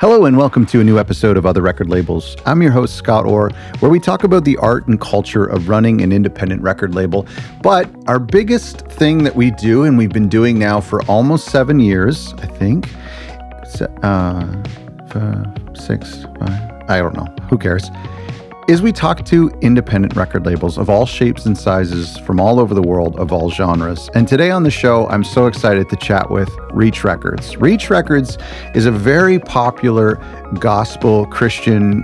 Hello and welcome to a new episode of Other Record Labels. I'm your host, Scott Orr, where we talk about the art and culture of running an independent record label. But our biggest thing that we do, and we've been doing now for almost seven years, I think, uh, six—I don't know, who cares, is we talk to independent record labels of all shapes and sizes from all over the world of all genres. And today on the show, I'm so excited to chat with Reach Records. Reach Records is a very popular gospel Christian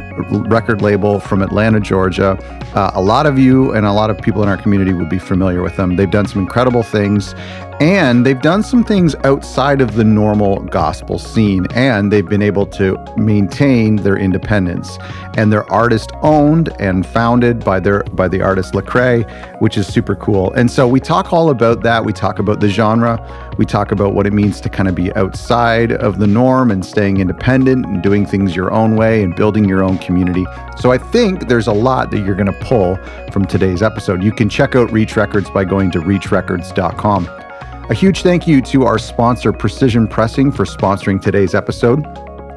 record label from Atlanta, Georgia. Uh, a lot of you and a lot of people in our community would be familiar with them. They've done some incredible things and they've done some things outside of the normal gospel scene, and they've been able to maintain their independence. And they're artist owned and founded by their by the artist Lecrae, which is super cool. And so we talk all about that. We talk about the genre. We talk about what it means to kind of be outside of the norm and staying independent and doing things your own way and building your own community. So I think there's a lot that you're going to pull from today's episode. You can check out Reach Records by going to reachrecords.com. A huge thank you to our sponsor, Precision Pressing, for sponsoring today's episode.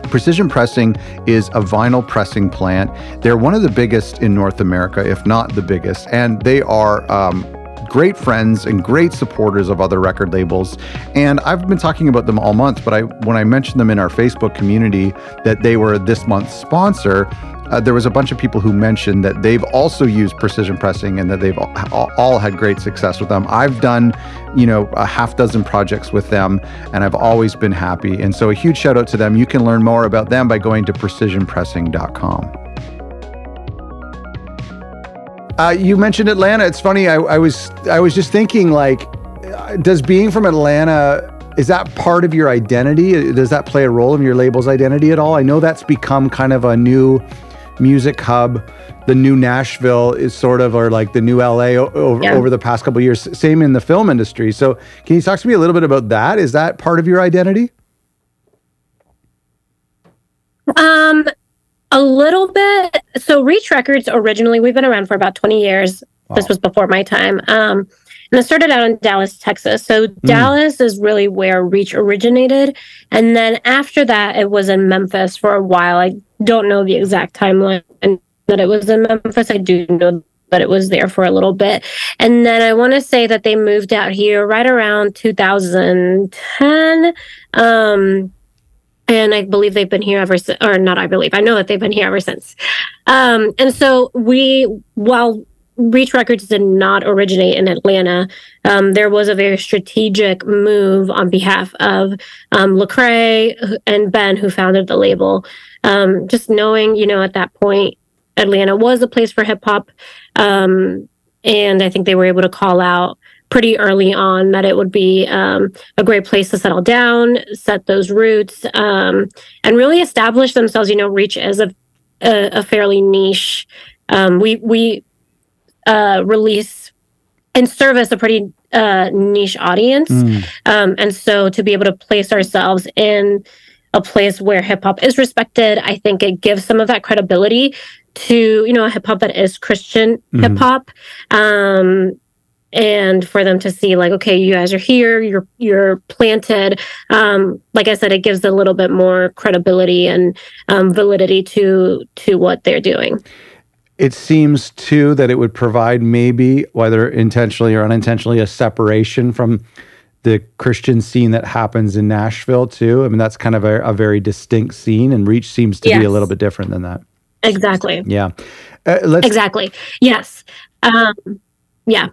Precision Pressing is a vinyl pressing plant. They're one of the biggest in North America, if not the biggest, and they are um, great friends and great supporters of other record labels. And I've been talking about them all month, but I when I mentioned them in our Facebook community that they were this month's sponsor, uh, there was a bunch of people who mentioned that they've also used precision pressing and that they've all, all, had great success with them. I've done, you know, a half dozen projects with them and I've always been happy. And so a huge shout out to them. You can learn more about them by going to precisionpressing.com. Uh, you mentioned Atlanta. It's funny. I, I was I was just thinking like, does being from Atlanta is that part of your identity? Does that play a role in your label's identity at all? I know that's become kind of a new music hub. The new Nashville is sort of, or like the new LA over, yeah. over the past couple years. Same in the film industry. So, can you talk to me a little bit about that? Is that part of your identity? Um, a little bit. So, Reach Records originally, we've been around for about 20 years. Wow. This was before my time. Um, and it started out in Dallas, Texas. So mm. Dallas is really where Reach originated. And then after that, it was in Memphis for a while. I don't know the exact timeline that it was in Memphis. I do know that it was there for a little bit. And then I want to say that they moved out here right around 2010. Um, and I believe they've been here ever since, or not I believe, I know that they've been here ever since. Um, and so we, while Reach Records did not originate in Atlanta. Um, there was a very strategic move on behalf of um, Lecrae and Ben, who founded the label. Um, just knowing, you know, at that point, Atlanta was a place for hip hop, um, and I think they were able to call out pretty early on that it would be um, a great place to settle down, set those roots, um, and really establish themselves. You know, Reach as a a, a fairly niche. we we uh, release and service a pretty uh, niche audience. Mm. Um, and so to be able to place ourselves in a place where hip hop is respected, I think it gives some of that credibility to, you know, a hip hop that is Christian mm. hip hop. And for them to see like okay you guys are here you're you're planted um like i said it gives a little bit more credibility and um, validity to to what they're doing it seems too that it would provide maybe whether intentionally or unintentionally a separation from the Christian scene that happens in Nashville too. I mean, that's kind of a, a very distinct scene, and Reach seems to yes. be a little bit different than that. Exactly. Yeah. Uh, exactly. Yes. Um, yeah.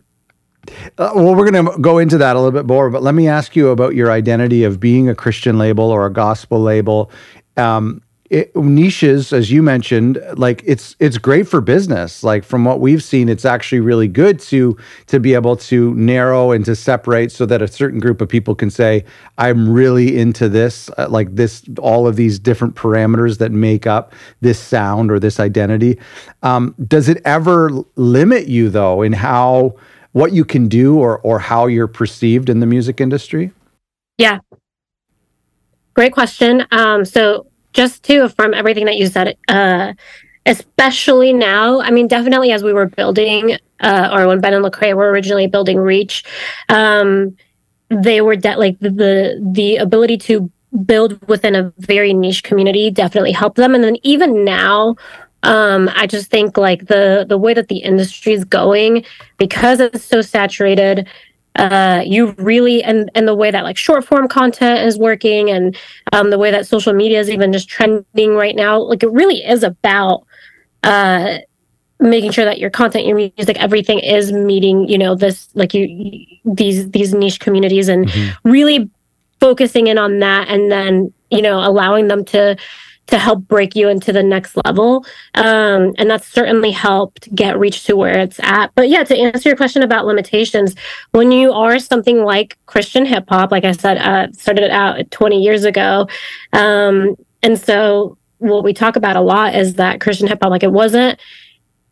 Uh, well, we're going to go into that a little bit more, but let me ask you about your identity of being a Christian label or a gospel label. Um, it, niches, as you mentioned, like it's it's great for business. Like from what we've seen, it's actually really good to to be able to narrow and to separate so that a certain group of people can say, "I'm really into this." Uh, like this, all of these different parameters that make up this sound or this identity. Um, does it ever limit you though in how what you can do or or how you're perceived in the music industry? Yeah, great question. Um, so just to affirm everything that you said, uh, especially now, I mean, definitely as we were building, uh, or when Ben and Lecrae were originally building Reach, um, they were de- like the, the the ability to build within a very niche community definitely helped them. And then even now, um, I just think like the the way that the industry is going, because it's so saturated, uh, you really and and the way that like short form content is working, and um, the way that social media is even just trending right now, like it really is about uh, making sure that your content, your music, everything is meeting, you know, this like you these these niche communities, and mm-hmm. really focusing in on that, and then you know allowing them to to help break you into the next level. Um, and that's certainly helped get reach to where it's at. But yeah, to answer your question about limitations, when you are something like Christian hip hop, like I said, uh, started out 20 years ago. Um, and so what we talk about a lot is that Christian hip hop, like it wasn't,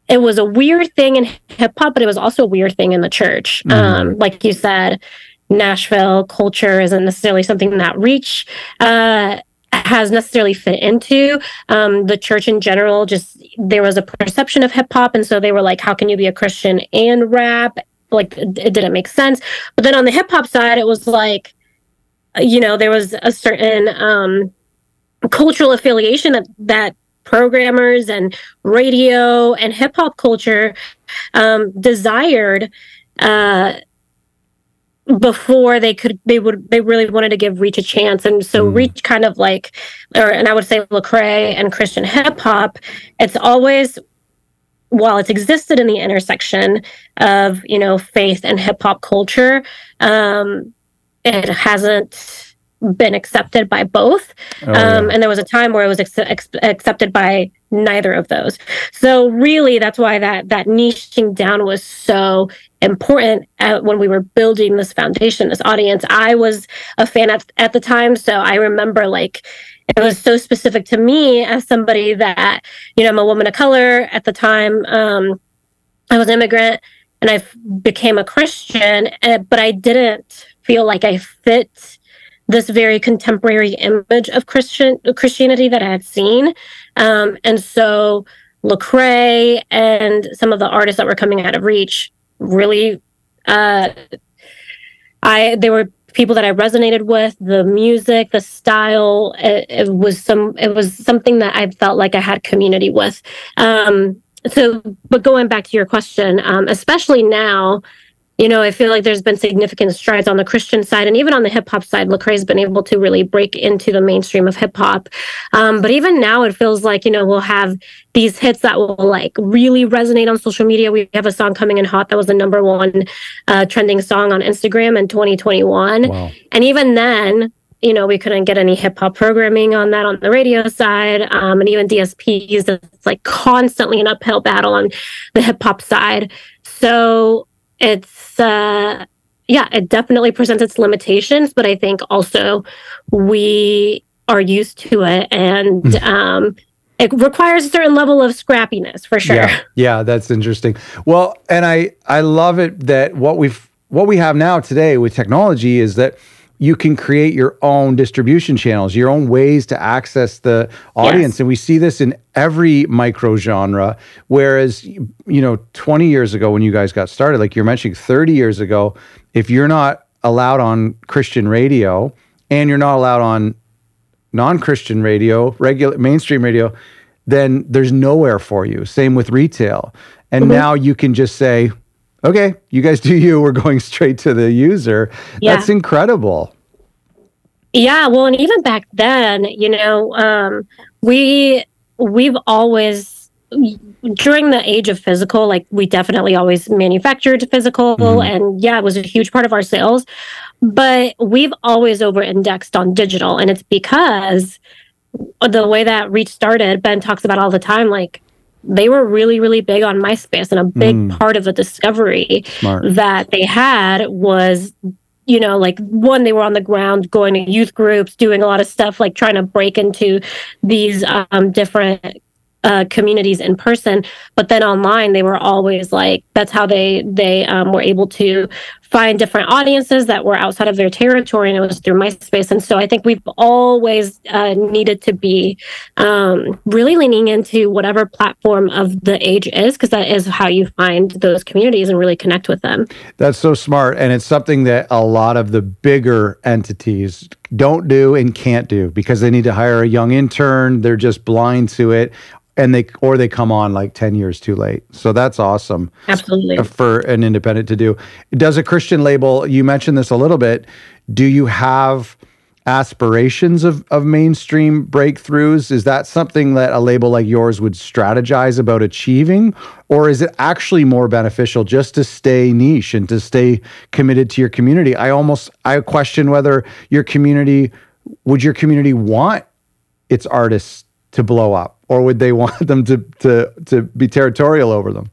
it was a weird thing in hip hop, but it was also a weird thing in the church. Mm-hmm. Um, like you said, Nashville culture isn't necessarily something that reach uh, has necessarily fit into um, the church in general. Just there was a perception of hip hop, and so they were like, "How can you be a Christian and rap?" Like it, it didn't make sense. But then on the hip hop side, it was like, you know, there was a certain um, cultural affiliation that that programmers and radio and hip hop culture um, desired. Uh, before they could they would they really wanted to give reach a chance and so mm. reach kind of like or and i would say lecrae and christian hip hop it's always while it's existed in the intersection of you know faith and hip hop culture um it hasn't been accepted by both. Oh, um, yeah. And there was a time where it was ex- ex- accepted by neither of those. So really, that's why that that niching down was so important at, when we were building this foundation, this audience. I was a fan at, at the time, so I remember like it was so specific to me as somebody that you know I'm a woman of color at the time. Um, I was immigrant and I became a Christian, eh, but I didn't feel like I fit this very contemporary image of Christian Christianity that I had seen. Um, and so Lecrae and some of the artists that were coming out of Reach really uh, I they were people that I resonated with, the music, the style, it, it, was some it was something that I felt like I had community with. Um, so but going back to your question, um, especially now you know, I feel like there's been significant strides on the Christian side and even on the hip hop side. Lecrae's been able to really break into the mainstream of hip hop. Um, but even now, it feels like, you know, we'll have these hits that will like really resonate on social media. We have a song coming in hot that was the number one uh, trending song on Instagram in 2021. Wow. And even then, you know, we couldn't get any hip hop programming on that on the radio side. Um, and even DSPs, it's like constantly an uphill battle on the hip hop side. So it's uh yeah it definitely presents its limitations but i think also we are used to it and hmm. um it requires a certain level of scrappiness for sure. Yeah, yeah that's interesting. Well and i i love it that what we've what we have now today with technology is that you can create your own distribution channels, your own ways to access the audience. Yes. And we see this in every micro genre. Whereas, you know, 20 years ago when you guys got started, like you're mentioning 30 years ago, if you're not allowed on Christian radio and you're not allowed on non-Christian radio, regular mainstream radio, then there's nowhere for you. Same with retail. And mm-hmm. now you can just say, okay, you guys do you. We're going straight to the user. Yeah. That's incredible. Yeah, well, and even back then, you know, um, we we've always during the age of physical, like we definitely always manufactured physical, mm-hmm. and yeah, it was a huge part of our sales. But we've always over-indexed on digital, and it's because the way that Reach started, Ben talks about all the time, like they were really, really big on MySpace. And a big mm. part of the discovery Smart. that they had was, you know, like one, they were on the ground going to youth groups, doing a lot of stuff, like trying to break into these um, different uh, communities in person but then online they were always like that's how they they um, were able to find different audiences that were outside of their territory, and it was through MySpace. And so I think we've always uh, needed to be um, really leaning into whatever platform of the age is, because that is how you find those communities and really connect with them. That's so smart, and it's something that a lot of the bigger entities don't do and can't do because they need to hire a young intern. They're just blind to it and they or they come on like 10 years too late so that's awesome absolutely for an independent to do does a christian label you mentioned this a little bit. Do you have aspirations of, of mainstream breakthroughs? Is that something that a label like yours would strategize about achieving? Or is it actually more beneficial just to stay niche and to stay committed to your community? I almost i question whether your community would your community want its artists to blow up? Or would they want them to to to be territorial over them?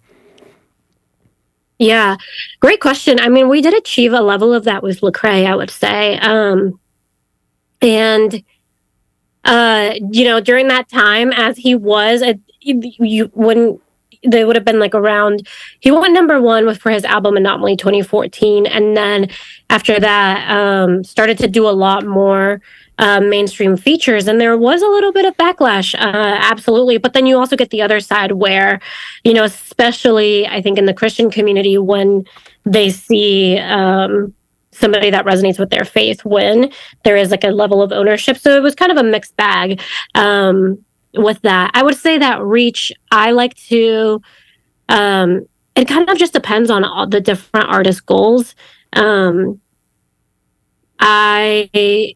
Yeah, great question. I mean, we did achieve a level of that with Lecrae, I would say, um, and uh, you know, during that time, as he was, a, you wouldn't. They would have been like around. He went number one with for his album Anomaly 2014, and then after that, um, started to do a lot more uh, mainstream features. And there was a little bit of backlash, uh, absolutely. But then you also get the other side where, you know, especially I think in the Christian community, when they see, um, somebody that resonates with their faith when there is like a level of ownership so it was kind of a mixed bag um, with that i would say that reach i like to um, it kind of just depends on all the different artist goals um, i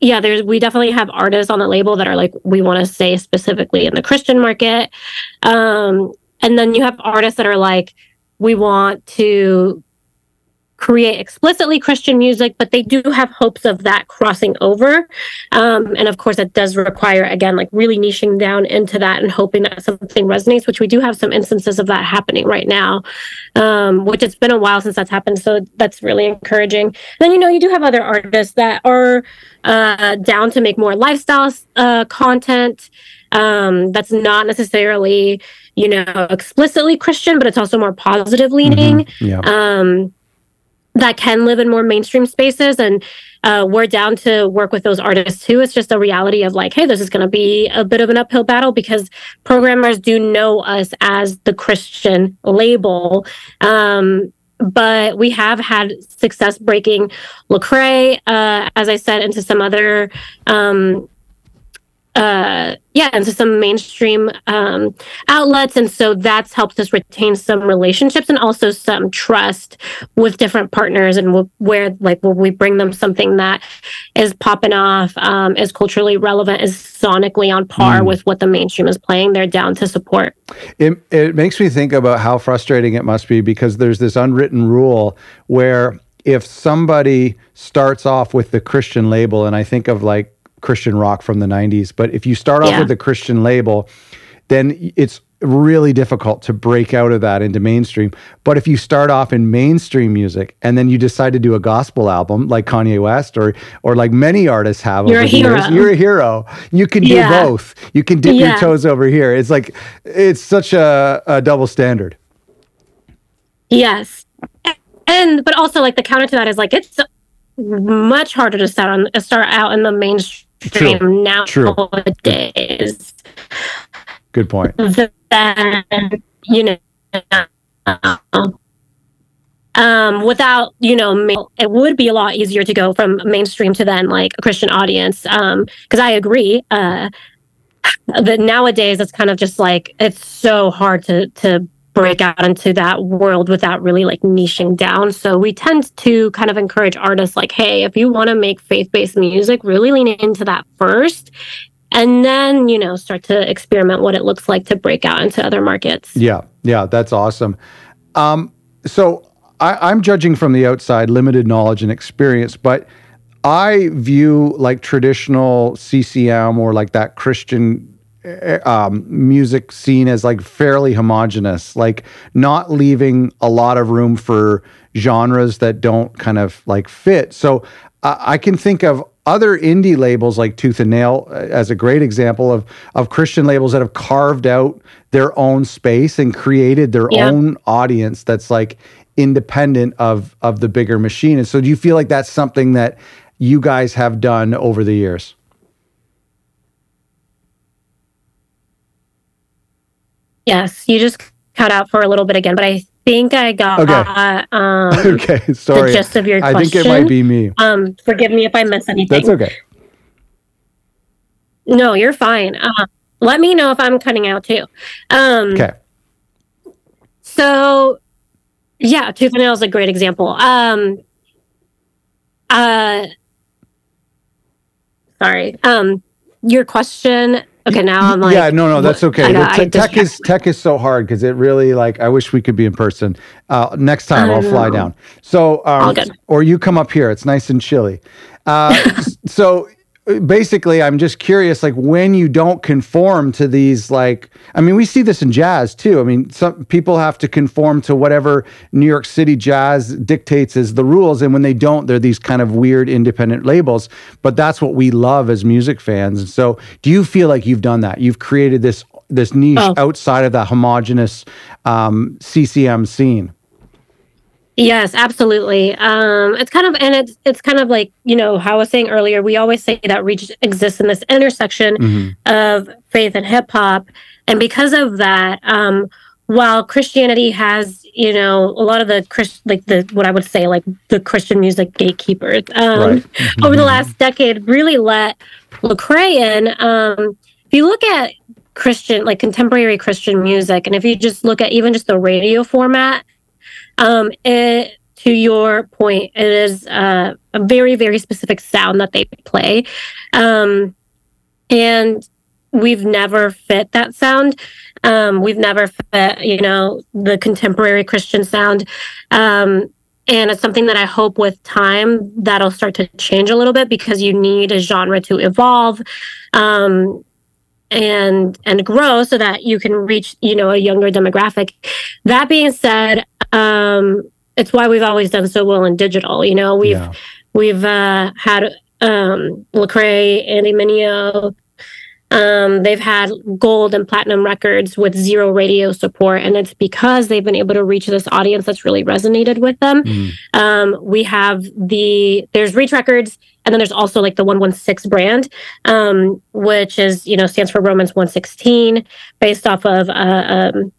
yeah, there's we definitely have artists on the label that are like we want to stay specifically in the Christian market. Um, and then you have artists that are like we want to create explicitly Christian music, but they do have hopes of that crossing over. Um, and of course, it does require, again, like really niching down into that and hoping that something resonates, which we do have some instances of that happening right now, um, which it's been a while since that's happened. So that's really encouraging. And then, you know, you do have other artists that are uh, down to make more lifestyle uh, content um, that's not necessarily, you know, explicitly Christian, but it's also more positive leaning. Mm-hmm. Yeah. Um, that can live in more mainstream spaces and uh, we're down to work with those artists too. It's just a reality of like hey this is going to be a bit of an uphill battle because programmers do know us as the christian label. Um, but we have had success breaking Lecrae, uh, as I said, into some other um, uh, yeah, into some mainstream um, outlets. And so that's helped us retain some relationships and also some trust with different partners and we'll, where like will we bring them something that is popping off, um, is culturally relevant, is sonically on par mm. with what the mainstream is playing. They're down to support. It, it makes me think about how frustrating it must be because there's this unwritten rule where if somebody starts off with the Christian label, and I think of like Christian rock from the 90s. But if you start off yeah. with the Christian label, then it's really difficult to break out of that into mainstream. But if you start off in mainstream music and then you decide to do a gospel album like Kanye West or or like many artists have you're a hero. Years, you're a hero. You can do yeah. both. You can dip yeah. your toes over here. It's like it's such a, a double standard. Yes. And but also like the counter to that is like it's much harder to start on start out in the mainstream True. nowadays. True. Good point. Then you know. Um, without you know, it would be a lot easier to go from mainstream to then like a Christian audience. Um, because I agree. Uh, that nowadays it's kind of just like it's so hard to to break out into that world without really like niching down. So we tend to kind of encourage artists like, hey, if you want to make faith-based music, really lean into that first and then, you know, start to experiment what it looks like to break out into other markets. Yeah. Yeah, that's awesome. Um, so I, I'm judging from the outside, limited knowledge and experience, but I view like traditional CCM or like that Christian um, music scene as like fairly homogenous, like not leaving a lot of room for genres that don't kind of like fit. So uh, I can think of other indie labels like Tooth and Nail uh, as a great example of of Christian labels that have carved out their own space and created their yeah. own audience that's like independent of of the bigger machine. And so, do you feel like that's something that you guys have done over the years? Yes, you just cut out for a little bit again, but I think I got okay. um, okay, sorry. the gist of your I question. think it might be me. Um, forgive me if I miss anything. That's okay. No, you're fine. Uh, let me know if I'm cutting out too. Um, okay. So, yeah, tooth and nail is a great example. Um, uh, sorry. Um, your question. Okay, now I'm like, yeah, no, no, that's okay. got- Te- tech is tech is so hard because it really like I wish we could be in person. Uh, next time I'll fly know. down. So, um, or you come up here. It's nice and chilly. Uh, so basically, I'm just curious, like when you don't conform to these, like I mean, we see this in jazz too. I mean, some people have to conform to whatever New York City jazz dictates as the rules, and when they don't, they're these kind of weird independent labels. But that's what we love as music fans. And so, do you feel like you've done that? You've created this this niche Oh. outside of that homogenous um, CCM scene. Yes, absolutely. Um, it's kind of, and it's it's kind of like you know how I was saying earlier. We always say that reach exists in this intersection Mhm. of faith and hip hop, and because of that, um, while Christianity has you know a lot of the Christ like the what I would say like the Christian music gatekeepers um, Right. over the last decade really let Lecrae in. Um, if you look at Christian like contemporary Christian music, and if you just look at even just the radio format. Um, it, to your point, it is uh, a very, very specific sound that they play. Um, and we've never fit that sound. Um, we've never fit, you know, the contemporary Christian sound. Um, and it's something that I hope with time that'll start to change a little bit because you need a genre to evolve. Um, and and grow so that you can reach you know a younger demographic that being said um it's why we've always done so well in digital you know we've Yeah. we've uh had um Lecrae, Andy Mineo um they've had gold and platinum records with zero radio support and it's because they've been able to reach this audience that's really resonated with them Mhm. um, we have the there's Reach Records, and then there's also like the 116 brand, um, which is you know stands for Romans 116, based off of uh, um,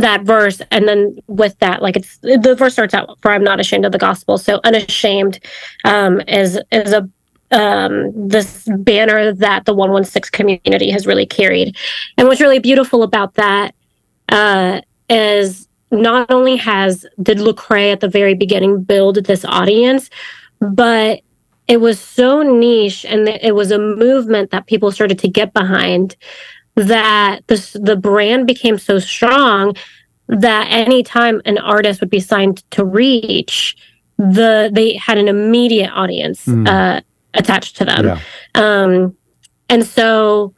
that verse, and then with that, like it's the verse starts out for I'm not ashamed of the gospel. So unashamed um, is is a um, this banner that the 116 community has really carried, and what's really beautiful about that uh, is not only has did Lecrae at the very beginning build this audience, but it was so niche and it was a movement that people started to get behind that this the brand became so strong that anytime an artist would be signed to reach the they had an immediate audience Mm. uh, attached to them Yeah. um, and so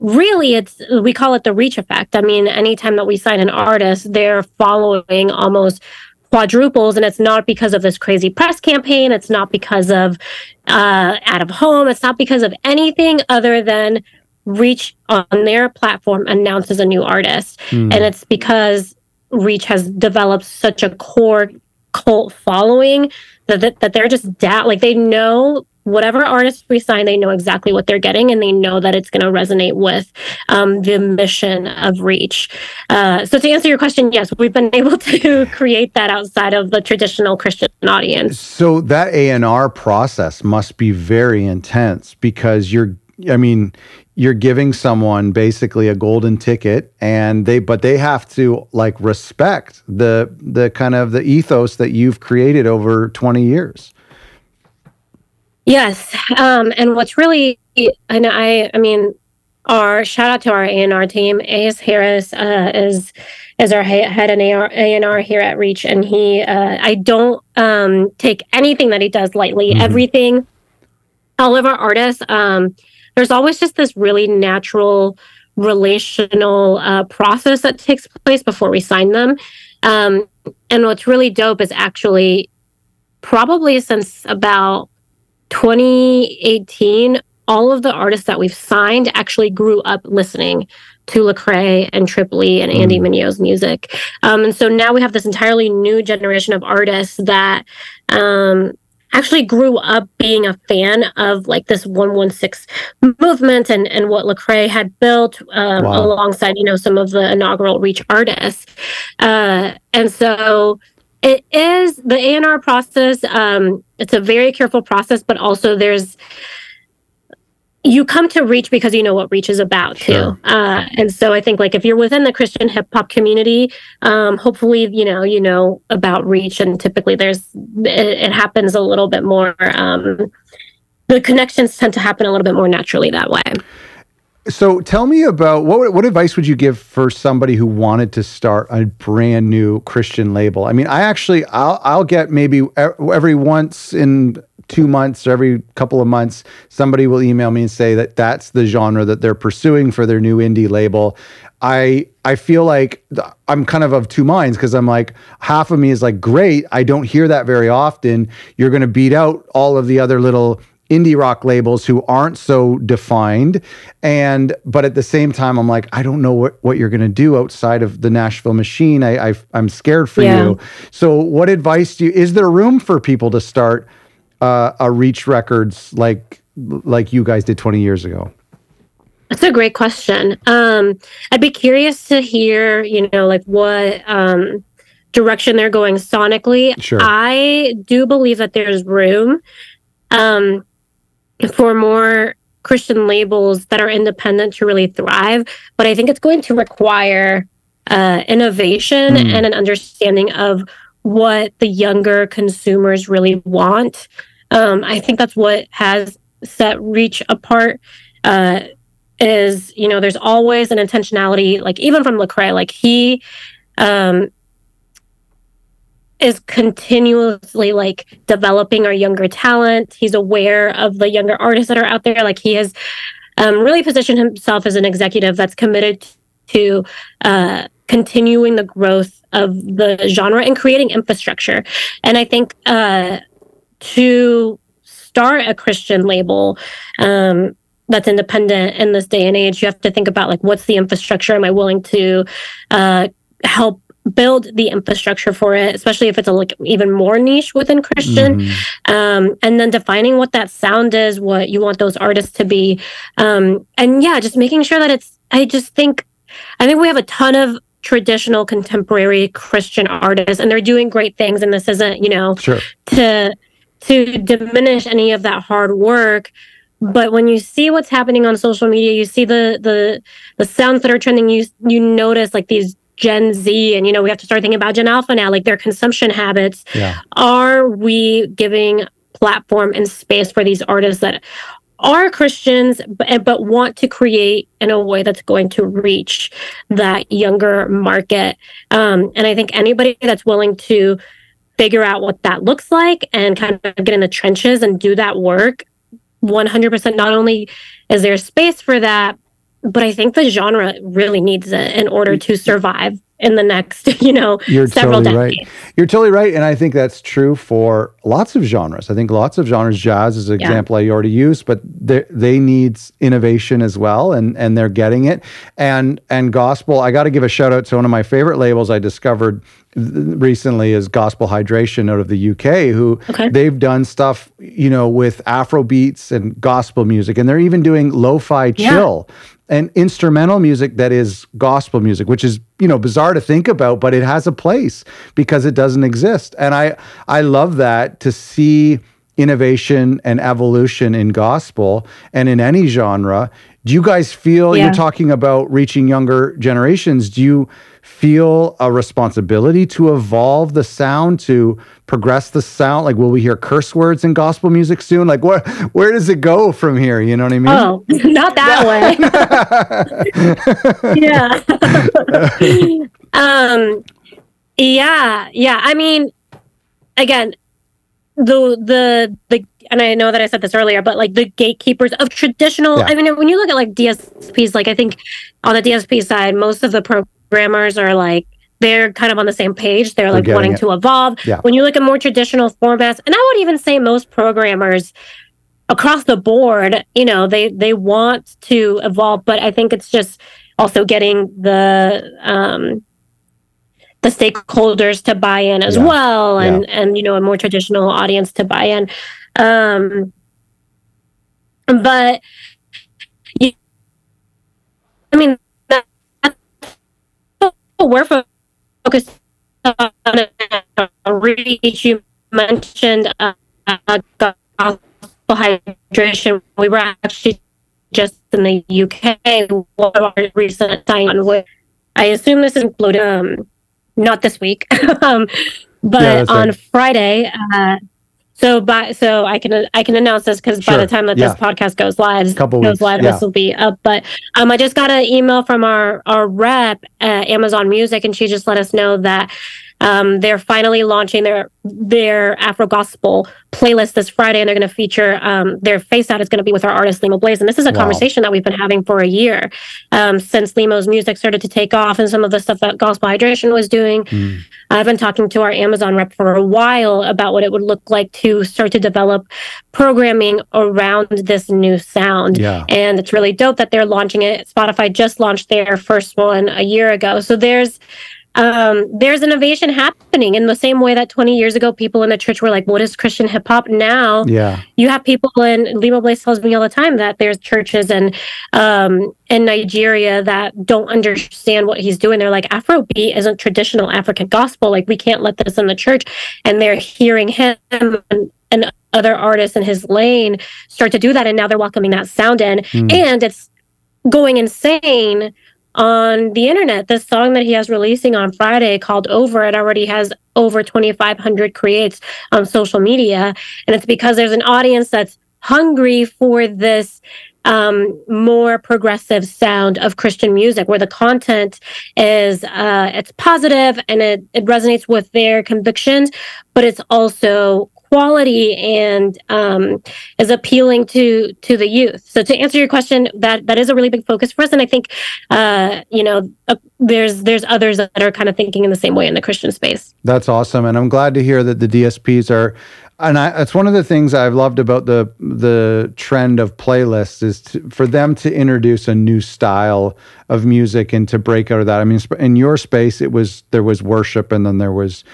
really it's we call it the reach effect. I mean, anytime that we sign an artist, they're following almost quadruples and it's not because of this crazy press campaign it's not because of uh out of home it's not because of anything other than reach on their platform announces a new artist. Mm. and it's because reach has developed such a core cult following that, that, that they're just da- like they know whatever artist we sign they know exactly what they're getting and they know that it's going to resonate with um, the mission of reach. Uh, so to answer your question yes we've been able to create that outside of the traditional christian audience. So that A and R process must be very intense because you're I mean, you're giving someone basically a golden ticket and they but they have to like respect the the kind of the ethos that you've created over 20 years. Yes, um, and what's really, and I, I mean, our shout out to our A and R team. A.S. Harris uh, is is our head and A and R here at Reach, and he, uh, I don't um, take anything that he does lightly. Mhm. Everything, all of our artists, um, there's always just this really natural relational uh, process that takes place before we sign them. Um, and what's really dope is actually probably since about 2018, all of the artists that we've signed actually grew up listening to Lecrae and Trip Lee and Andy mm. Mineo's music. Um, and so now we have this entirely new generation of artists that um, actually grew up being a fan of like this 116 movement and, and what Lecrae had built um, wow. alongside, you know, some of the inaugural Reach artists. Uh, and so it is the A&R process. Um, it's a very careful process, but also there's you come to reach because you know what reach is about sure. too uh, and so i think like if you're within the christian hip hop community um, hopefully you know you know about reach and typically there's it, it happens a little bit more um, the connections tend to happen a little bit more naturally that way so tell me about what what advice would you give for somebody who wanted to start a brand new Christian label? I mean, I actually I'll I'll get maybe every once in two months or every couple of months, somebody will email me and say that that's the genre that they're pursuing for their new indie label. I I feel like I'm kind of of two minds because I'm like half of me is like great. I don't hear that very often. You're going to beat out all of the other little indie rock labels who aren't so defined and but at the same time i'm like i don't know what, what you're going to do outside of the nashville machine I, I am scared for yeah. you so what advice do you is there room for people to start uh, a reach records like like you guys did 20 years ago? That's a great question. Um, I'd be curious to hear, you know, like what um, direction they're going sonically. Sure. I do believe that there's room um, for more Christian labels that are independent to really thrive, but I think it's going to require uh, innovation mm. and an understanding of what the younger consumers really want um, I think that's what has set Reach apart. Uh, is you know there's always an intentionality, like even from Lecrae, like he um, is continuously like developing our younger talent. He's aware of the younger artists that are out there. Like he has um, really positioned himself as an executive that's committed to uh, continuing the growth of the genre and creating infrastructure. And I think uh, to start a Christian label um, that's independent in this day and age, you have to think about like what's the infrastructure? Am I willing to uh, help build the infrastructure for it, especially if it's a like even more niche within Christian. Mm-hmm. Um, and then defining what that sound is, what you want those artists to be. Um, and yeah, just making sure that it's I just think I think we have a ton of traditional contemporary Christian artists and they're doing great things. And this isn't, you know, sure. to to diminish any of that hard work. But when you see what's happening on social media you see the the the sounds that are trending you you notice like these gen z and you know we have to start thinking about gen alpha now like their consumption habits. Yeah. are we giving platform and space for these artists that are christians but, but want to create in a way that's going to reach that younger market? Um, and i think anybody that's willing to figure out what that looks like and kind of get in the trenches and do that work 100% not only is there space for that but i think the genre really needs it in order mm. to survive in the next, you know, You're several totally decades. Right. You're totally right. And I think that's true for lots of genres. I think lots of genres, jazz is an yeah. example I already used, but they, they need innovation as well. And, and they're getting it. And, and gospel, I got to give a shout out to one of my favorite labels I discovered recently is Gospel Hydration out of the UK, who okay. they've done stuff, you know, with Afro beats and gospel music, and they're even doing lo-fi chill. Yeah and instrumental music that is gospel music, which is you know bizarre to think about, but it has a place because it doesn't exist. And I I love that to see innovation and evolution in gospel and in any genre. Do you guys feel yeah. you're talking about reaching younger generations? Do you feel a responsibility to evolve the sound, to progress the sound? Like, will we hear curse words in gospel music soon? Like, where where does it go from here? You know what I mean? Oh, not that way. yeah. um. Yeah. Yeah. I mean, again, the the the and I know that I said this earlier, but like the gatekeepers of traditional. Yeah. I mean, when you look at like DSPs, like I think on the DSP side, most of the programmers are like they're kind of on the same page. They're like wanting it. to evolve. Yeah. When you look at more traditional formats, and I would even say most programmers across the board, you know, they they want to evolve, but I think it's just also getting the um, the stakeholders to buy in as Yeah. well, and Yeah. and you know a more traditional audience to buy in. Um, but I mean, what we're fo- focused on uh, reach. You mentioned uh, uh, gospel hydration. We were actually just in the UK. One of our recent sign with, I assume this is included, um, not this week, um, but Yeah, on right. Friday. Uh, so by so I can I can announce this because by the time that yeah. this podcast goes live, Couple goes weeks, live, yeah. this will be up. But um, I just got an email from our our rep at Amazon Music, and she just let us know that um, they're finally launching their their Afro gospel playlist this Friday, and they're going to feature um, their face out is going to be with our artist Limo Blaze, and this is a Wow. conversation that we've been having for a year um, since Limo's music started to take off, and some of the stuff that Gospel Hydration was doing. Mm. I've been talking to our Amazon rep for a while about what it would look like to start to develop programming around this new sound. Yeah. And it's really dope that they're launching it. Spotify just launched their first one a year ago. So there's um, there's innovation happening in the same way that 20 years ago people in the church were like, "What is Christian hip hop?" Now Yeah. you have people in Limo Blaze tells me all the time that there's churches in um in Nigeria that don't understand what he's doing. They're like Afrobeat isn't traditional African gospel. Like we can't let this in the church. And they're hearing him and, and other artists in his lane start to do that. And now they're welcoming that sound in. Mm. And it's going insane on the internet. This song that he has releasing on Friday called Over, it already has over 2,500 creates on social media. And it's because there's an audience that's hungry for this um, more progressive sound of Christian music, where the content is uh, it's positive and it, it resonates with their convictions, but it's also quality and um, is appealing to to the youth. So to answer your question, that that is a really big focus for us, and I think uh, you know uh, there's there's others that are kind of thinking in the same way in the Christian space. That's awesome, and I'm glad to hear that the DSPs are. And I, it's one of the things I've loved about the the trend of playlists is to, for them to introduce a new style of music and to break out of that. I mean, in your space, it was there was worship, and then there was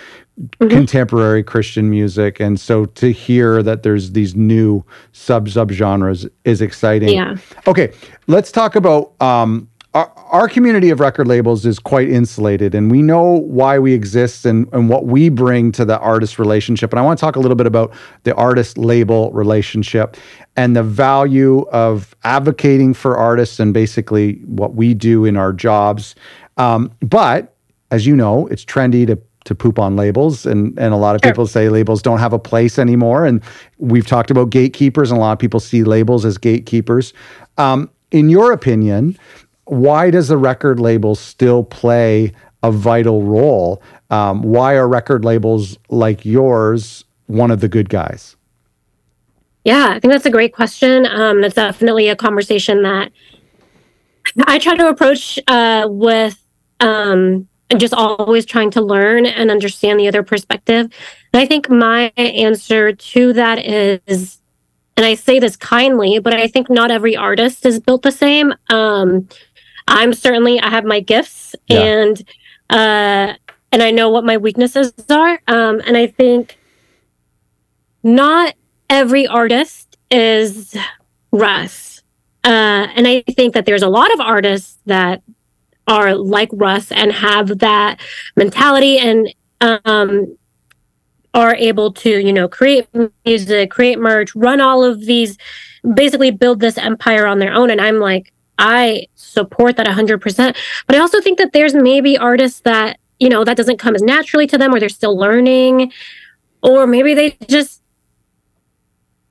Mhm. contemporary Christian music, and so to hear that there's these new sub sub genres is exciting. Yeah. Okay, let's talk about um, our, our community of record labels is quite insulated, and we know why we exist and, and what we bring to the artist relationship. And I want to talk a little bit about the artist label relationship and the value of advocating for artists and basically what we do in our jobs. Um, but as you know, it's trendy to to poop on labels and and a lot of Sure. people say labels don't have a place anymore and we've talked about gatekeepers and a lot of people see labels as gatekeepers um, in your opinion why does the record label still play a vital role um, why are record labels like yours one of the good guys Yeah, I think that's a great question. Um, that's definitely a conversation that I try to approach uh, with um, just always trying to learn and understand the other perspective. And I think my answer to that is, and I say this kindly, but I think not every artist is built the same. Um, I'm certainly I have my gifts Yeah. and uh, and I know what my weaknesses are. Um, and I think not every artist is Russ. Uh, and I think that there's a lot of artists that are like Russ and have that mentality and um, are able to, you know, create music, create merch, run all of these, basically build this empire on their own. And I'm like, I support that 100%. But I also think that there's maybe artists that, you know, that doesn't come as naturally to them or they're still learning, or maybe they just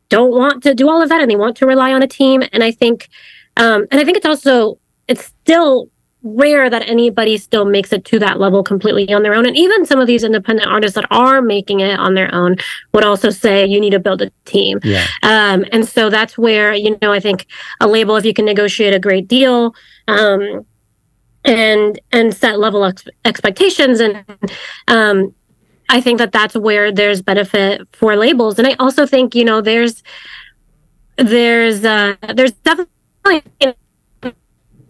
don't want to do all of that and they want to rely on a team. And I think, um, and I think it's also, it's still rare that anybody still makes it to that level completely on their own. And even some of these independent artists that are making it on their own would also say you need to build a team. yeah Um, and so that's where, you know, I think a label, if you can negotiate a great deal, um, and and set level ex- expectations and um i think that that's where there's benefit for labels and i also think you know there's there's uh there's definitely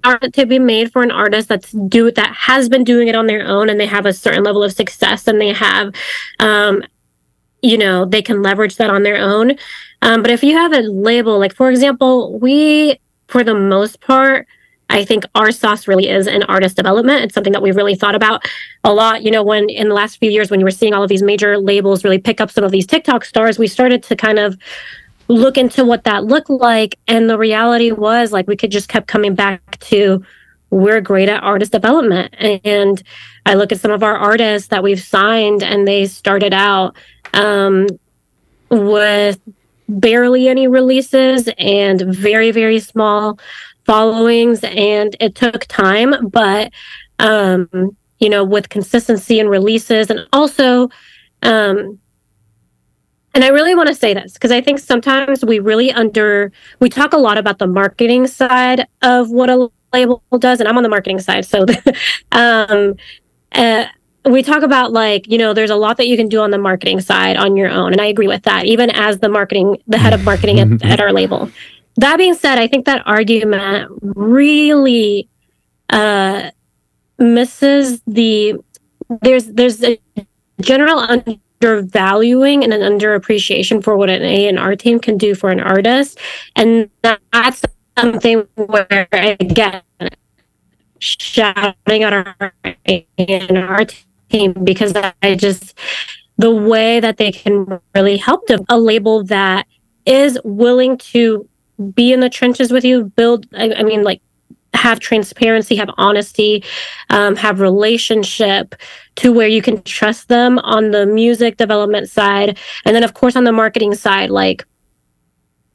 art to be made for an artist that's do that has been doing it on their own and they have a certain level of success and they have um you know they can leverage that on their own um, but if you have a label like for example we for the most part I think our sauce really is in artist development. It's something that we've really thought about a lot. You know, when in the last few years, when you were seeing all of these major labels really pick up some of these TikTok stars, we started to kind of look into what that looked like. And the reality was like we could just kept coming back to we're great at artist development. And I look at some of our artists that we've signed and they started out um, with barely any releases and very, very small followings and it took time but um you know with consistency and releases and also um and I really want to say this because I think sometimes we really under we talk a lot about the marketing side of what a label does, and I'm on the marketing side, so um, uh, we talk about like you know there's a lot that you can do on the marketing side on your own, and I agree with that. Even as the marketing, the head of marketing at, at our label, that being said, I think that argument really uh, misses the there's there's a general undervaluing and an underappreciation for what an A and R team can do for an artist, and that's something where again shouting at our A and R team because I just the way that they can really help them. A label that is willing to be in the trenches with you, build, I, I mean, like, have transparency, have honesty, um, have relationship to where you can trust them on the music development side. And then, of course, on the marketing side, like,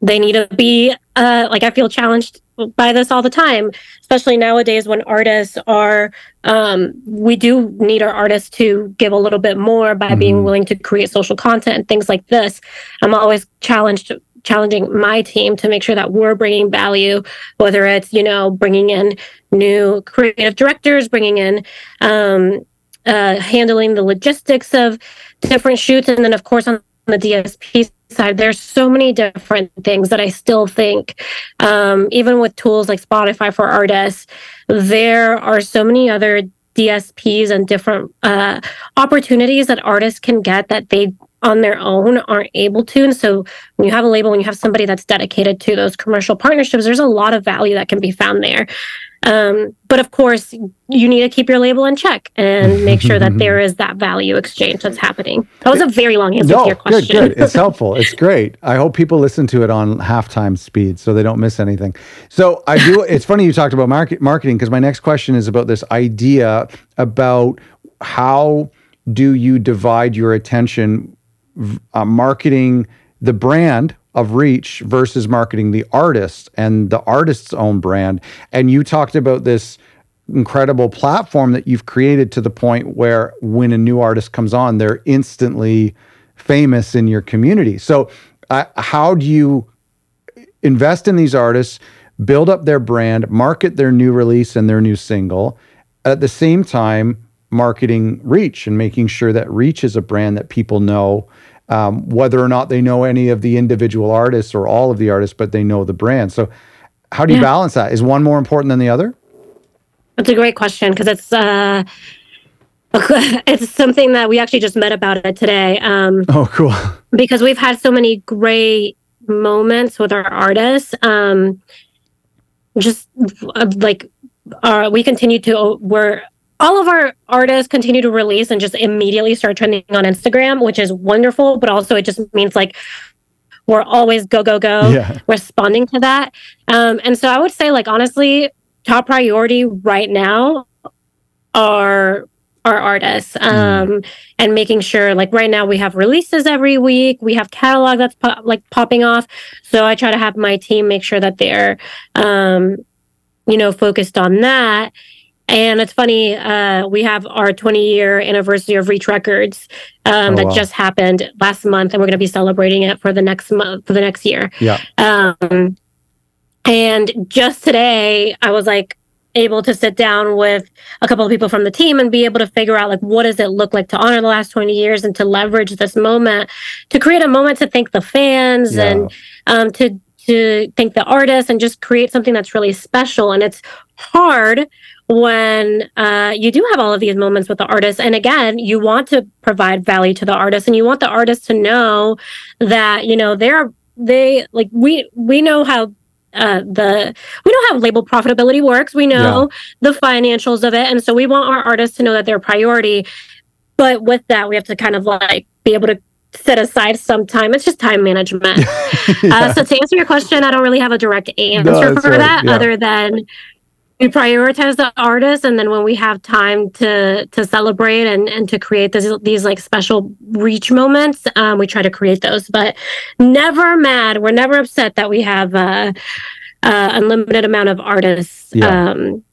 they need to be, uh, like, I feel challenged by this all the time, especially nowadays when artists are, um, we do need our artists to give a little bit more by mm-hmm. being willing to create social content and things like this. I'm always challenged challenging my team to make sure that we're bringing value, whether it's, you know, bringing in new creative directors, bringing in, um, uh, handling the logistics of different shoots. And then, of course, on the DSP side, there's so many different things that I still think, um, even with tools like Spotify for artists, there are so many other DSPs and different uh, opportunities that artists can get that they on their own aren't able to. And so when you have a label, when you have somebody that's dedicated to those commercial partnerships, there's a lot of value that can be found there. Um, but of course, you need to keep your label in check and make sure that there is that value exchange that's happening. That was a very long answer no, to your question. Good, good. It's helpful. It's great. I hope people listen to it on halftime speed so they don't miss anything. So I do. it's funny you talked about market, marketing because my next question is about this idea about how do you divide your attention uh, marketing the brand of reach versus marketing the artist and the artist's own brand. And you talked about this incredible platform that you've created to the point where when a new artist comes on they're instantly famous in your community. So uh, how do you invest in these artists build up their brand market their new release and their new single at the same time marketing reach and making sure that reach is a brand that people know um, whether or not they know any of the individual artists or all of the artists, but they know the brand. So, how do you yeah. balance that? Is one more important than the other? That's a great question because it's uh, it's something that we actually just met about it today. Um, oh, cool! Because we've had so many great moments with our artists. Um, just uh, like uh, we continue to we're all of our artists continue to release and just immediately start trending on Instagram, which is wonderful. But also, it just means like we're always go, go, go yeah. responding to that. Um, and so I would say, like, honestly, top priority right now are our artists mm-hmm. um, mm. and making sure like right now we have releases every week we have catalog that's po- like popping off so i try to have my team make sure that they're um, you know focused on that and it's funny, uh, we have our 20 year anniversary of Reach Records um, oh, that wow. just happened last month, and we're going to be celebrating it for the next month for the next year. Yeah. Um, and just today, I was like able to sit down with a couple of people from the team and be able to figure out like what does it look like to honor the last 20 years and to leverage this moment to create a moment to thank the fans yeah. and um, to to thank the artists and just create something that's really special. And it's hard when uh, you do have all of these moments with the artist. And again, you want to provide value to the artist and you want the artist to know that, you know, they're, they like, we, we know how uh, the we know how label profitability works. We know yeah. the financials of it, and so we want our artists to know that they're a priority. But with that, we have to kind of like be able to set aside some time. It's just time management. yeah. uh, so to answer your question, I don't really have a direct answer no, for right. that, yeah. other than we prioritize the artist and then when we have time to to celebrate and and to create this, these like special reach moments um, we try to create those but never mad we're never upset that we have uh, uh unlimited amount of artists yeah. um,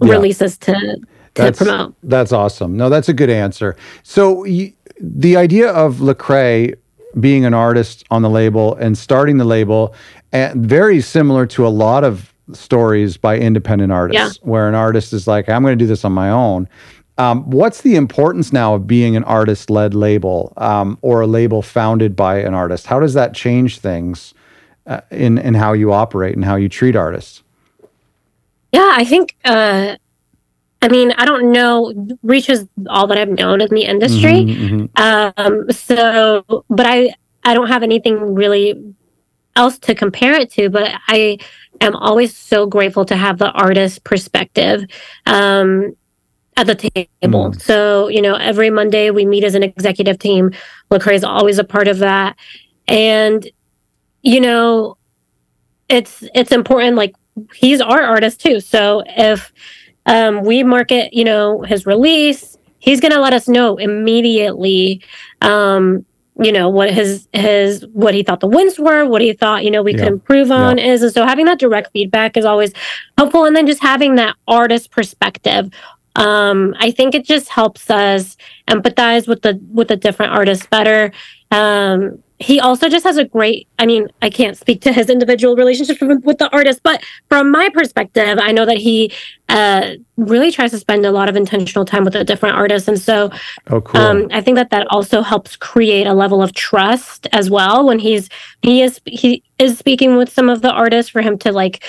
yeah. releases to to that's, promote that's awesome no that's a good answer so y- the idea of lecrae being an artist on the label and starting the label and very similar to a lot of stories by independent artists yeah. where an artist is like, I'm going to do this on my own. Um, what's the importance now of being an artist led label um, or a label founded by an artist? How does that change things uh, in, in how you operate and how you treat artists? Yeah, I think, uh, I mean, I don't know, Reach is all that I've known in the industry. Mm-hmm, mm-hmm. Um, so, but I, I don't have anything really else to compare it to, but I, am always so grateful to have the artist perspective um, at the table. Mm. So, you know, every Monday we meet as an executive team. Lecrae is always a part of that. And, you know, it's it's important like he's our artist too. So if um, we market, you know, his release, he's going to let us know immediately um, you know what his his what he thought the wins were what he thought you know we yeah. could improve on yeah. is and so having that direct feedback is always helpful and then just having that artist perspective um i think it just helps us empathize with the with the different artists better um he also just has a great i mean i can't speak to his individual relationship with, with the artist but from my perspective i know that he uh, really tries to spend a lot of intentional time with a different artist and so oh, cool. um, i think that that also helps create a level of trust as well when he's he is he is speaking with some of the artists for him to like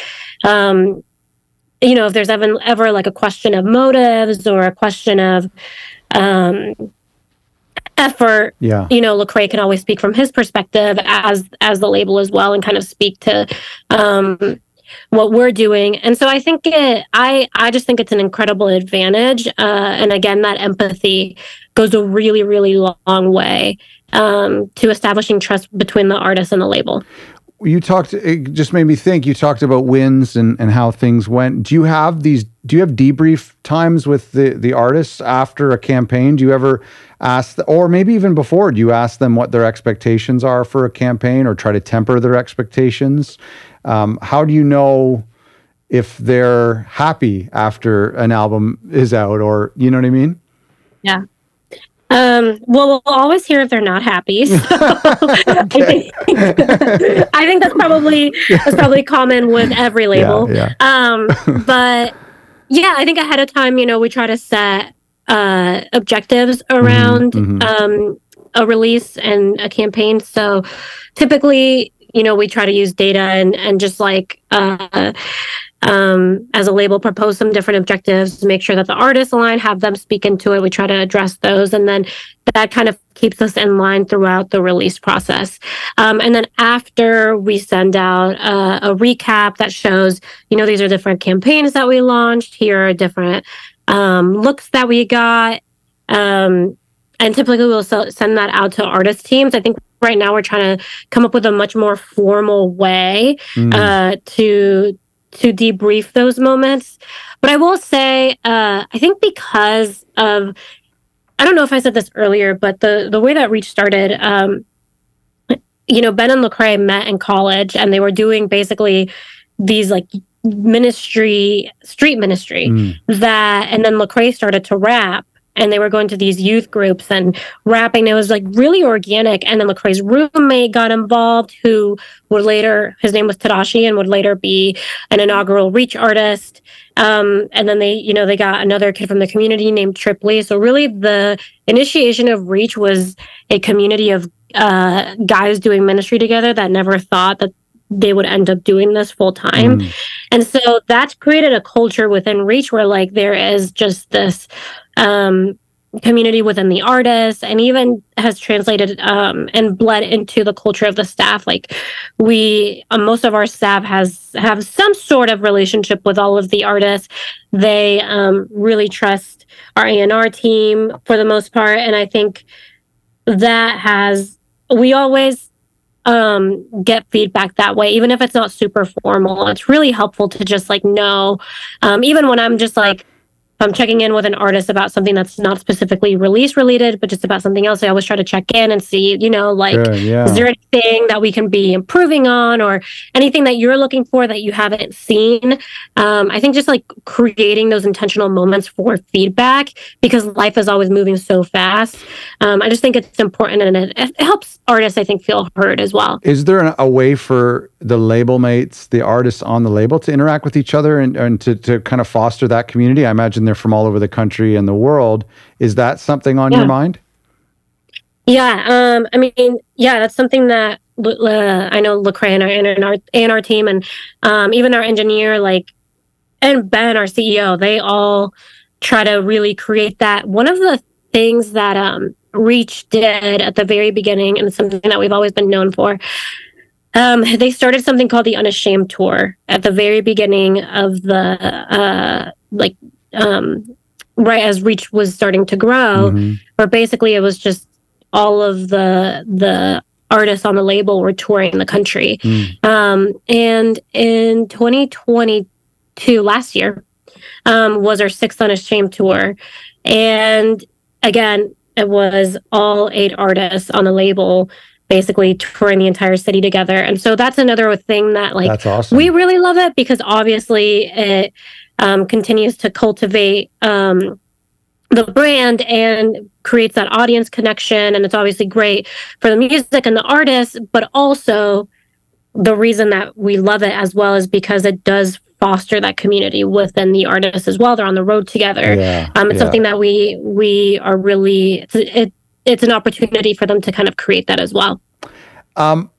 um you know if there's ever ever like a question of motives or a question of um effort yeah. you know lecrae can always speak from his perspective as as the label as well and kind of speak to um what we're doing. And so i think it i i just think it's an incredible advantage uh and again that empathy goes a really really long way um to establishing trust between the artist and the label you talked it just made me think you talked about wins and, and how things went. Do you have these do you have debrief times with the the artists after a campaign? Do you ever ask the, or maybe even before do you ask them what their expectations are for a campaign or try to temper their expectations? Um, how do you know if they're happy after an album is out or you know what i mean? Yeah um, well, we'll always hear if they're not happy. So I, think, I think that's probably that's probably common with every label. Yeah, yeah. Um, but yeah, I think ahead of time, you know, we try to set uh, objectives mm-hmm, around mm-hmm. um, a release and a campaign. So typically, you know, we try to use data and and just like uh, um, as a label propose some different objectives to make sure that the artists align, have them speak into it. We try to address those, and then that kind of keeps us in line throughout the release process. Um, and then after we send out a recap that shows, you know, these are different campaigns that we launched. Here are different um, looks that we got. Um, and typically we'll send that out to artist teams. I think right now we're trying to come up with a much more formal way mm. uh, to to debrief those moments. But I will say, uh, I think because of, I don't know if I said this earlier, but the the way that Reach started, um, you know, Ben and Lecrae met in college, and they were doing basically these like ministry, street ministry mm. that, and then Lecrae started to rap and they were going to these youth groups and rapping. It was like really organic. And then Lecrae's roommate got involved, who would later, his name was Tedashii, and would later be an inaugural Reach artist. Um, and then they, you know, they got another kid from the community named Trip Lee. So really, the initiation of Reach was a community of uh, guys doing ministry together that never thought that they would end up doing this full time. Mm. And so that's created a culture within Reach where like there is just this um community within the artists and even has translated um, and bled into the culture of the staff. Like we uh, most of our staff has have some sort of relationship with all of the artists. They um, really trust our A&R team for the most part. And i think that has we always um, get feedback that way even if it's not super formal. It's really helpful to just like know um, even when i'm just like I'm checking in with an artist about something that's not specifically release related, but just about something else, I always try to check in and see, you know, like, yeah. is there anything that we can be improving on or anything that you're looking for that you haven't seen? Um, I think just like creating those intentional moments for feedback because life is always moving so fast. Um, I just think it's important and it, it, helps artists, I think, feel heard as well. Is there a way for the label mates, the artists on the label to interact with each other and, and to, to kind of foster that community? I imagine they're from all over the country and the world. Is that something on yeah. your mind? Yeah, um, I mean, yeah, that's something that uh, I know Lecrae and our, and our and our team and um, even our engineer, like and Ben, our CEO, they all try to really create that. One of the things that um, Reach did at the very beginning, and something that we've always been known for, um, they started something called the Unashamed Tour at the very beginning of the uh, like um, right as Reach was starting to grow, mm-hmm. where basically it was just all of the the artists on the label were touring the country. Mm. Um, and in 2022, last year, um, was our sixth Unashamed tour, and again, it was all eight artists on the label basically touring the entire city together. And so that's another thing that like that's awesome. we really love it because obviously it um, continues to cultivate um, the brand and creates that audience connection. And it's obviously great for the music and the artists, but also the reason that we love it as well is because it does foster that community within the artists as well. They're on the road together. Yeah, um, it's yeah. something that we we are really it, it's an opportunity for them to kind of create that as well. Um,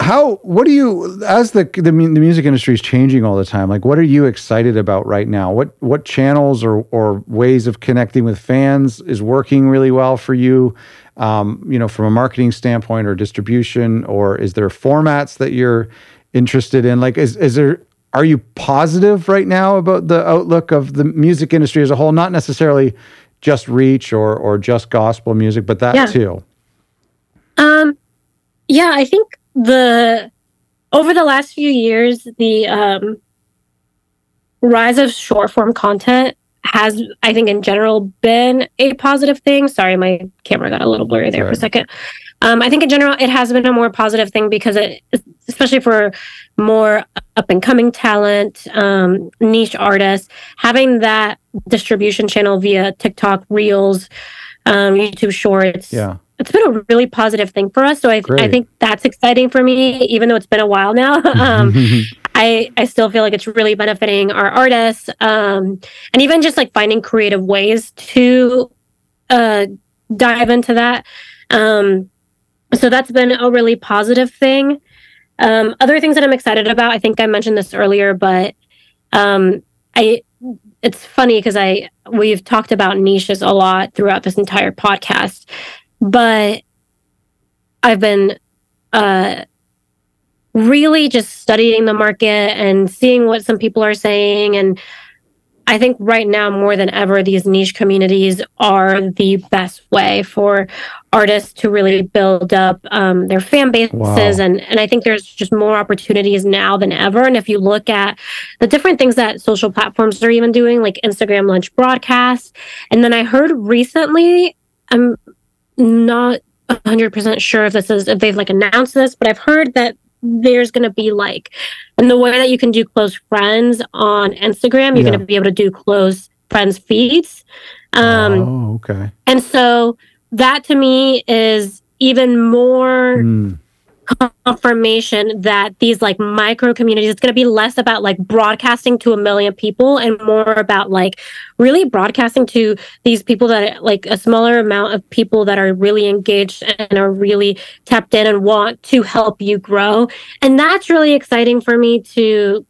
how what do you as the, the the music industry is changing all the time like what are you excited about right now? What what channels or or ways of connecting with fans is working really well for you? Um, you know from a marketing standpoint or distribution or is there formats that you're interested in? Like is is there are you positive right now about the outlook of the music industry as a whole? Not necessarily just reach or or just gospel music but that yeah. too um yeah i think the over the last few years, the um, rise of short form content has, I think, in general, been a positive thing. Sorry, my camera got a little blurry there Sorry. for a second. Um, I think in general, it has been a more positive thing because it, especially for more up and coming talent, um, niche artists, having that distribution channel via TikTok, Reels, um, YouTube Shorts, yeah it's been a really positive thing for us. So I, I think that's exciting for me, even though it's been a while now. I, I still feel like it's really benefiting our artists um, and even just like finding creative ways to uh, dive into that. Um, so that's been a really positive thing. Um, other things that I'm excited about, I think I mentioned this earlier, but um, I it's funny because I we've talked about niches a lot throughout this entire podcast but I've been uh, really just studying the market and seeing what some people are saying. And I think right now, more than ever, these niche communities are the best way for artists to really build up um, their fan bases. Wow. And, and I think there's just more opportunities now than ever. And if you look at the different things that social platforms are even doing, like Instagram Lunch broadcasts, and then I heard recently, I'm not 100% sure if this is if they've like announced this but i've heard that there's going to be like and the way that you can do close friends on instagram you're yeah. going to be able to do close friends feeds. Um oh, okay. and so that to me is even more mm confirmation that these like micro communities it's going to be less about like broadcasting to a million people and more about like really broadcasting to these people that like a smaller amount of people that are really engaged and are really tapped in and want to help you grow. And that's really exciting for me to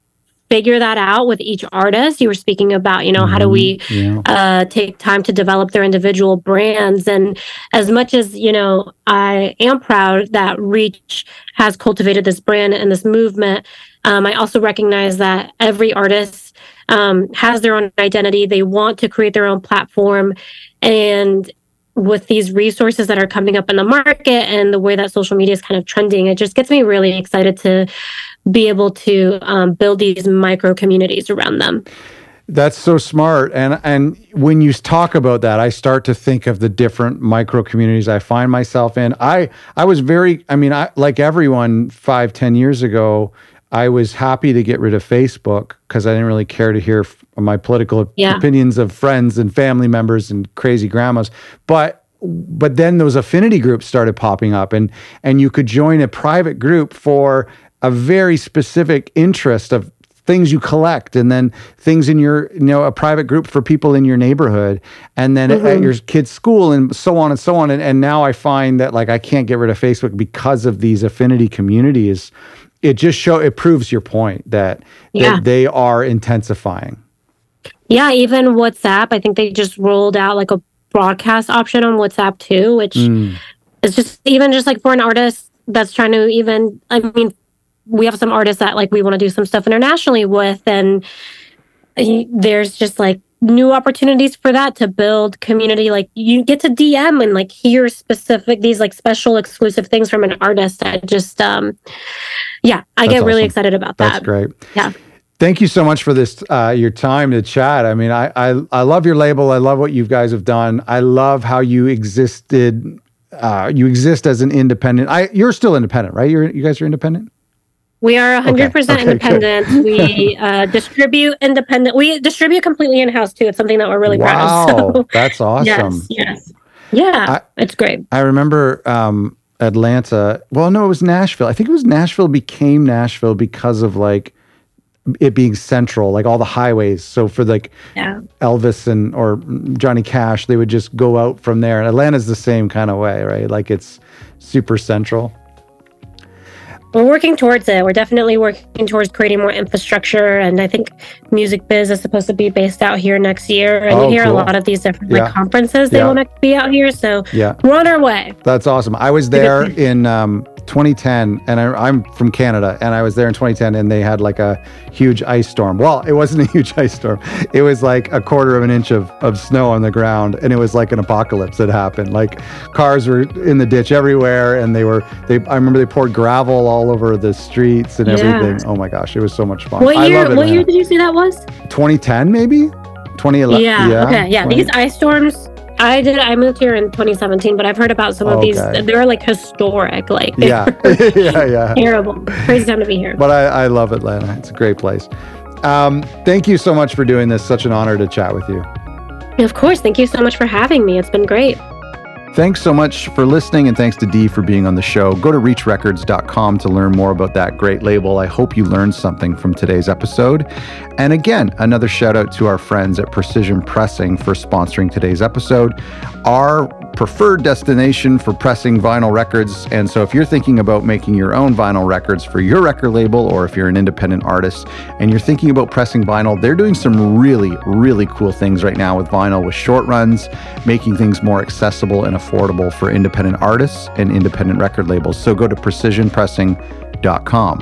figure that out with each artist. You were speaking about, you know, mm-hmm. how do we mm-hmm. yeah. uh, take time to develop their individual brands? And as much as, you know, I am proud that Reach has cultivated this brand and this movement, um, I also recognize that every artist um, has their own identity. They want to create their own platform. And with these resources that are coming up in the market and the way that social media is kind of trending, it just gets me really excited to be able to um, build these micro communities around them. That's so smart. And and when you talk about that, I start to think of the different micro communities I find myself in. I I was very, I mean, I like everyone five, ten years ago, I was happy to get rid of Facebook because I didn't really care to hear my political yeah. opinions of friends and family members and crazy grandmas. But but then those affinity groups started popping up and and you could join a private group for a very specific interest of things you collect and then things in your you know a private group for people in your neighborhood and then mm-hmm. at your kid's school and so on and so on and, and now i find that like i can't get rid of facebook because of these affinity communities it just show it proves your point that, yeah. that they are intensifying yeah even whatsapp i think they just rolled out like a broadcast option on whatsapp too which mm. is just even just like for an artist that's trying to even i mean we have some artists that like we want to do some stuff internationally with and there's just like new opportunities for that to build community like you get to dm and like hear specific these like special exclusive things from an artist that just um yeah i That's get really excited about that That's great yeah Thank you so much for this, uh, your time to chat. I mean, I, I, I love your label. I love what you guys have done. I love how you existed. Uh, you exist as an independent. I, you're still independent, right? You're, you guys are independent. We are 100% okay. Okay, independent. We uh, distribute independent. We distribute completely in house too. It's something that we're really wow, proud of. So. That's awesome. Yes, yes. Yeah, I, it's great. I remember um, Atlanta. Well, no, it was Nashville. I think it was Nashville became Nashville because of like it being central, like all the highways. So for like yeah. Elvis and or Johnny Cash, they would just go out from there. And Atlanta's the same kind of way, right? Like it's super central. We're working towards it. We're definitely working towards creating more infrastructure. And I think Music Biz is supposed to be based out here next year. And oh, you hear cool. a lot of these different yeah. like, conferences they yeah. want to be out here. So yeah. we're on our way. That's awesome. I was there in um, 2010, and I, am from Canada, and I was there in 2010, and they had like a huge ice storm. Well, it wasn't a huge ice storm; it was like a quarter of an inch of, of snow on the ground, and it was like an apocalypse that happened. Like cars were in the ditch everywhere, and they were they. I remember they poured gravel all over the streets and everything. Oh my gosh, it was so much fun. What year? what year did you say that was? 2010, maybe. 2011. Yeah. yeah. Okay. Yeah. 20. These ice storms I did. I moved here in 2017, but I've heard about some of okay. these. They're like historic. Like yeah, yeah, yeah. Terrible. Crazy time to be here. But I, I love Atlanta. It's a great place. Um, thank you so much for doing this. Such an honor to chat with you. Of course. Thank you so much for having me. It's been great. Thanks so much for listening, and thanks to Dee for being on the show. Go to reachrecords.com to learn more about that great label. I hope you learned something from today's episode. And again, another shout out to our friends at Precision Pressing for sponsoring today's episode. Our preferred destination for pressing vinyl records. And so, if you're thinking about making your own vinyl records for your record label, or if you're an independent artist and you're thinking about pressing vinyl, they're doing some really, really cool things right now with vinyl with short runs, making things more accessible and affordable for independent artists and independent record labels. So, go to precisionpressing.com.